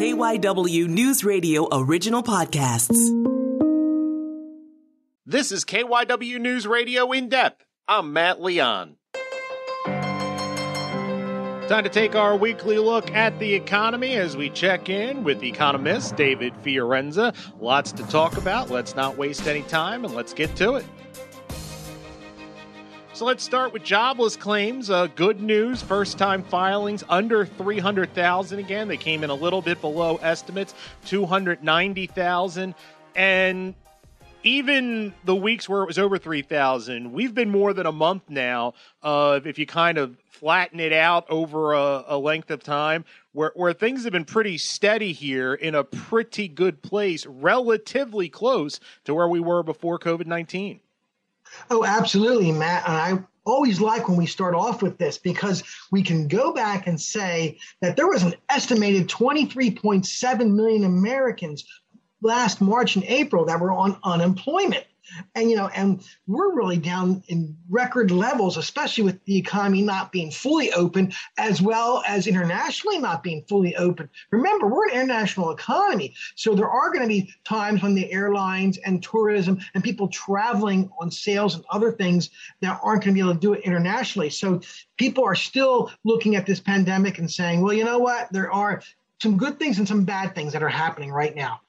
KYW News Radio original podcasts. This is KYW News Radio in depth. I'm Matt Leon. Time to take our weekly look at the economy as we check in with economist David Fiorenza. Lots to talk about. Let's not waste any time and let's get to it. So let's start with jobless claims. Uh, good news, first time filings under 300,000 again. They came in a little bit below estimates, 290,000. And even the weeks where it was over 3,000, we've been more than a month now of, if you kind of flatten it out over a, a, length of time, where, where things have been pretty steady here in a pretty good place, relatively close to where we were before COVID 19. Oh, absolutely, Matt. And I always like when we start off with this because we can go back and say that there was an estimated 23.7 million Americans last March and April that were on unemployment. And you know, and we're really down in record levels, especially with the economy not being fully open, as well as internationally not being fully open. Remember, we're an international economy, so there are going to be times when the airlines and tourism and people traveling on sales and other things that aren't going to be able to do it internationally. So people are still looking at this pandemic and saying, well, you know what, there are some good things and some bad things that are happening right now.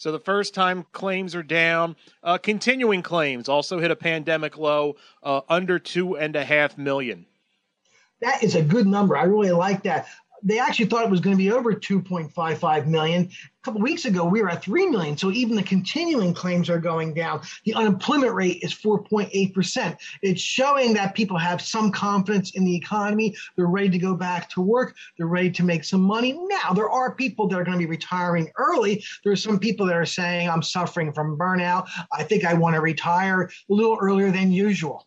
So the first time claims are down. Uh, continuing claims also hit a pandemic low, uh, under two and a half million. That is a good number. I really like that they actually thought it was going to be over 2.55 million. A couple weeks ago, we were at 3 million. So even the continuing claims are going down. The unemployment rate is 4.8%. It's showing that people have some confidence in the economy. They're ready to go back to work. They're ready to make some money. Now, there are people that are going to be retiring early. There are some people that are saying, I'm suffering from burnout. I think I want to retire a little earlier than usual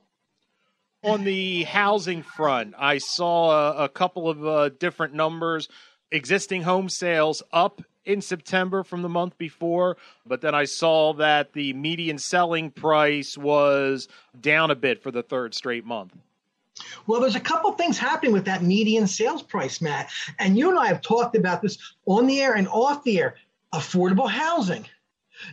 on the housing front, I saw a, a couple of uh, different numbers. Existing home sales up in September from the month before, but then I saw that the median selling price was down a bit for the third straight month. Well, there's a couple things happening with that median sales price, Matt. And you and I have talked about this on the air and off the air. Affordable housing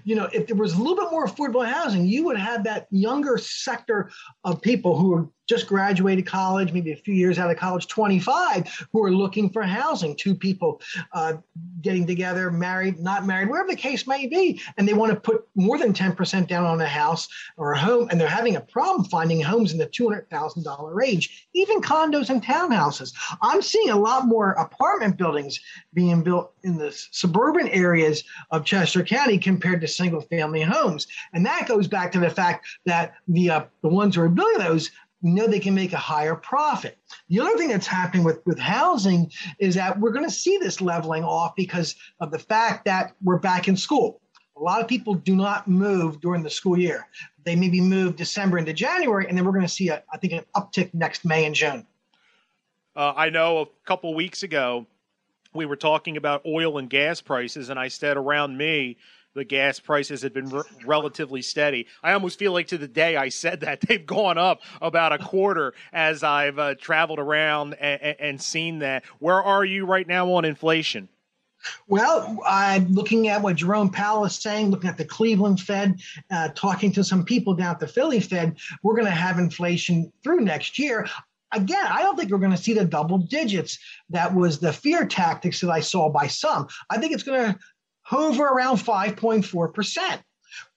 you know, if there was a little bit more affordable housing, you would have that younger sector of people who are just graduated college, maybe a few years out of college, 25, who are looking for housing. Two people uh, getting together, married, not married, wherever the case may be, and they want to put more than 10% down on a house or a home, and they're having a problem finding homes in the $200,000 range, even condos and townhouses. I'm seeing a lot more apartment buildings being built in the suburban areas of Chester County compared to single family homes. And that goes back to the fact that the, uh, the ones who are building those know they can make a higher profit. The other thing that's happening with, with housing is that we're going to see this leveling off because of the fact that we're back in school. A lot of people do not move during the school year. They maybe move December into January, and then we're going to see, a, I think, an uptick next May and June. Uh, I know a couple weeks ago we were talking about oil and gas prices, and I said around me the gas prices had been relatively steady. I almost feel like to the day I said that they've gone up about a quarter as I've uh, traveled around and, and seen that. Where are you right now on inflation? Well, I'm looking at what Jerome Powell is saying, looking at the Cleveland Fed, uh, talking to some people down at the Philly Fed. We're going to have inflation through next year. Again, I don't think we're going to see the double digits. That was the fear tactics that I saw by some. I think it's going to hover around 5.4%.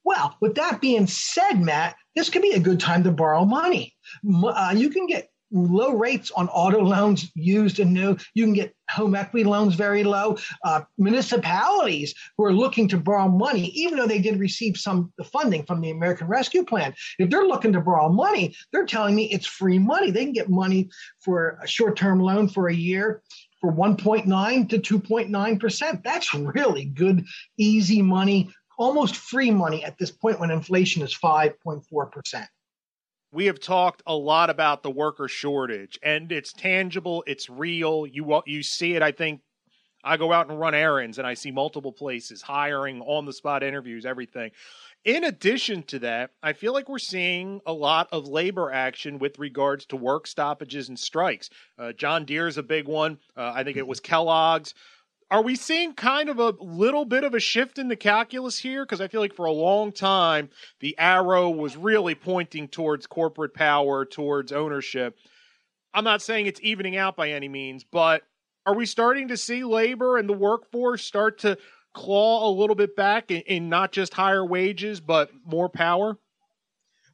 Well, with that being said, Matt, this could be a good time to borrow money. Uh, you can get low rates on auto loans used and new. You can get home equity loans very low. Uh, municipalities who are looking to borrow money, even though they did receive some funding from the American Rescue Plan, if they're looking to borrow money, they're telling me it's free money. They can get money for a short term loan for a year for 1.9 to 2.9%. That's really good, easy money, almost free money at this point when inflation is 5.4%. We have talked a lot about the worker shortage and it's tangible, it's real. You you see it I think I go out and run errands and I see multiple places hiring on the spot interviews, everything. In addition to that, I feel like we're seeing a lot of labor action with regards to work stoppages and strikes. Uh, John Deere is a big one. Uh, I think it was Kellogg's. Are we seeing kind of a little bit of a shift in the calculus here? Because I feel like for a long time, the arrow was really pointing towards corporate power, towards ownership. I'm not saying it's evening out by any means, but are we starting to see labor and the workforce start to claw a little bit back in, in not just higher wages, but more power?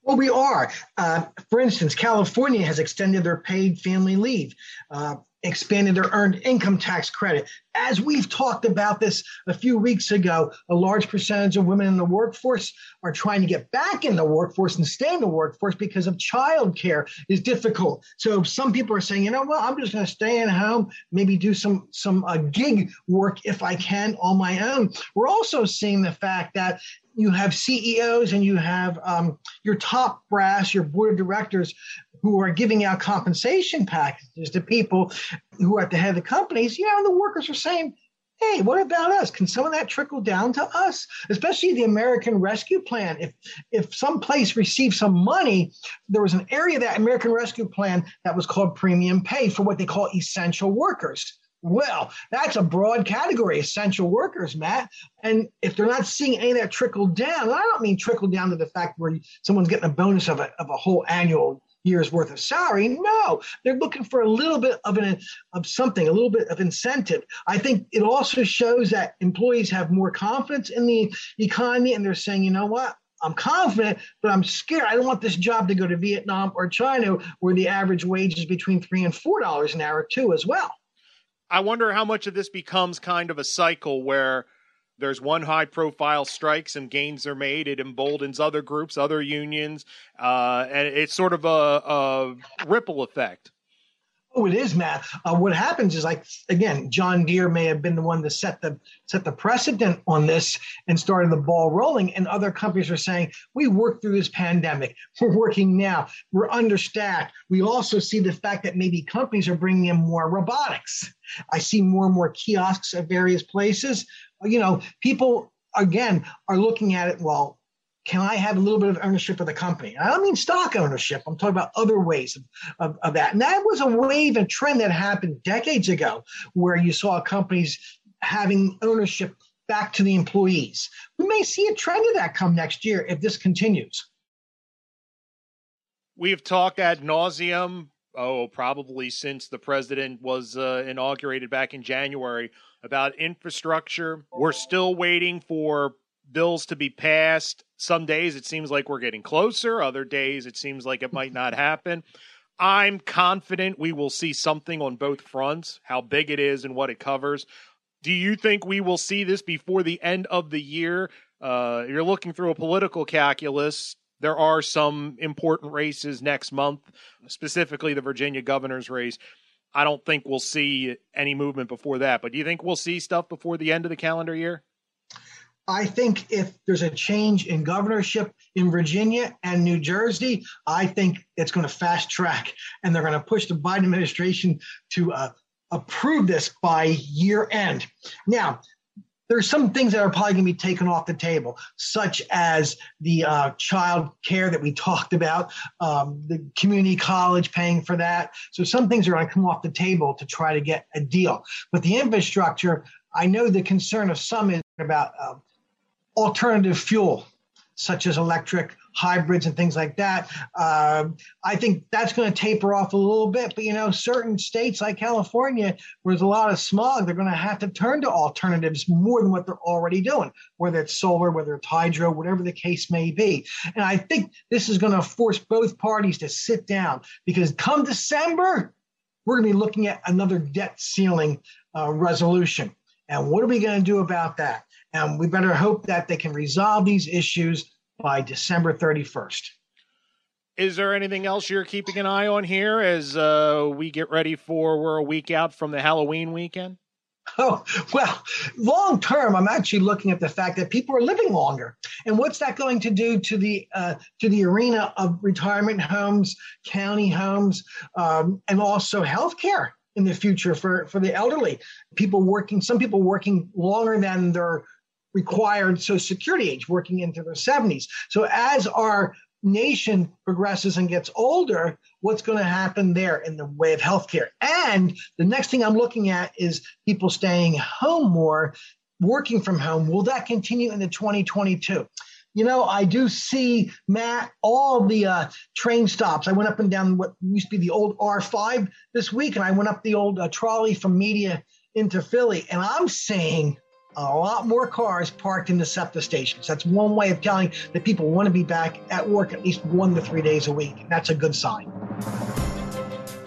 Well, we are. Uh, for instance, California has extended their paid family leave. Uh, expanded their earned income tax credit. As we've talked about this a few weeks ago, a large percentage of women in the workforce are trying to get back in the workforce and stay in the workforce because of childcare is difficult. So some people are saying, you know what, I'm just going to stay at home, maybe do some some uh, gig work if I can on my own. We're also seeing the fact that you have CEOs and you have um, your top brass, your board of directors who are giving out compensation packages to people who are at the head of the companies, you know, the workers are saying, hey, what about us? Can some of that trickle down to us? Especially the American Rescue Plan. If if some place received some money, there was an area that American Rescue Plan that was called premium pay for what they call essential workers. Well, that's a broad category, essential workers, Matt. And if they're not seeing any of that trickle down, I don't mean trickle down to the fact where someone's getting a bonus of a, of a whole annual year's worth of salary. No, they're looking for a little bit of an of something, a little bit of incentive. I think it also shows that employees have more confidence in the economy, and they're saying, you know what. I'm confident, but I'm scared. I don't want this job to go to Vietnam or China, where the average wage is between three and four dollars an hour, too, as well. I wonder how much of this becomes kind of a cycle where there's one high profile strike, some gains are made. It emboldens other groups, other unions, uh, and it's sort of a, a, ripple effect. Oh, it is, Matt. Uh, what happens is, like again, John Deere may have been the one to set the set the precedent on this and started the ball rolling, and other companies are saying, "We worked through this pandemic. We're working now. We're understaffed." We also see the fact that maybe companies are bringing in more robotics. I see more and more kiosks at various places you know, people again are looking at it. Well, can I have a little bit of ownership of the company? I don't mean stock ownership. I'm talking about other ways of, of, of, that. And that was a wave and trend that happened decades ago where you saw companies having ownership back to the employees. We may see a trend of that come next year if this continues. We've talked ad nauseum, oh, probably since the president was uh, inaugurated back in January about infrastructure. We're still waiting for bills to be passed. Some days it seems like we're getting closer, other days it seems like it might not happen. I'm confident we will see something on both fronts, how big it is and what it covers. Do you think we will see this before the end of the year? Uh, you're looking through a political calculus. There are some important races next month, specifically the Virginia governor's race. I don't think we'll see any movement before that. But do you think we'll see stuff before the end of the calendar year? I think if there's a change in governorship in Virginia and New Jersey, I think it's going to fast track and they're going to push the Biden administration to uh, approve this by year end. Now, there's some things that are probably going to be taken off the table, such as the uh, child care that we talked about, um, the community college paying for that. So some things are going to come off the table to try to get a deal. But the infrastructure, I know the concern of some is about uh, alternative fuel, such as electric hybrids and things like that. Uh, I think that's going to taper off a little bit. But you know, certain states like California, where there's a lot of smog, they're going to have to turn to alternatives more than what they're already doing, whether it's solar, whether it's hydro, whatever the case may be. And I think this is going to force both parties to sit down because come December, we're going to be looking at another debt ceiling uh, resolution. And what are we going to do about that? And we better hope that they can resolve these issues by December 31st. Is there anything else you're keeping an eye on here as uh, we get ready for we're a week out from the Halloween weekend? Oh, well, long term, I'm actually looking at the fact that people are living longer. And what's that going to do to the uh, to the arena of retirement homes, county homes, um, and also healthcare in the future for, for the elderly? People working, some people working longer than their required Social Security age, working into their 70s. So as our nation progresses and gets older, what's going to happen there in the way of healthcare? And the next thing I'm looking at is people staying home more, working from home. Will that continue into 2022? You know, I do see, Matt, all the uh, train stops. I went up and down what used to be the old R5 this week, and I went up the old uh, trolley from Media into Philly, and I'm seeing a lot more cars parked in the SEPTA stations. That's one way of telling that people want to be back at work at least one to three days a week. That's a good sign.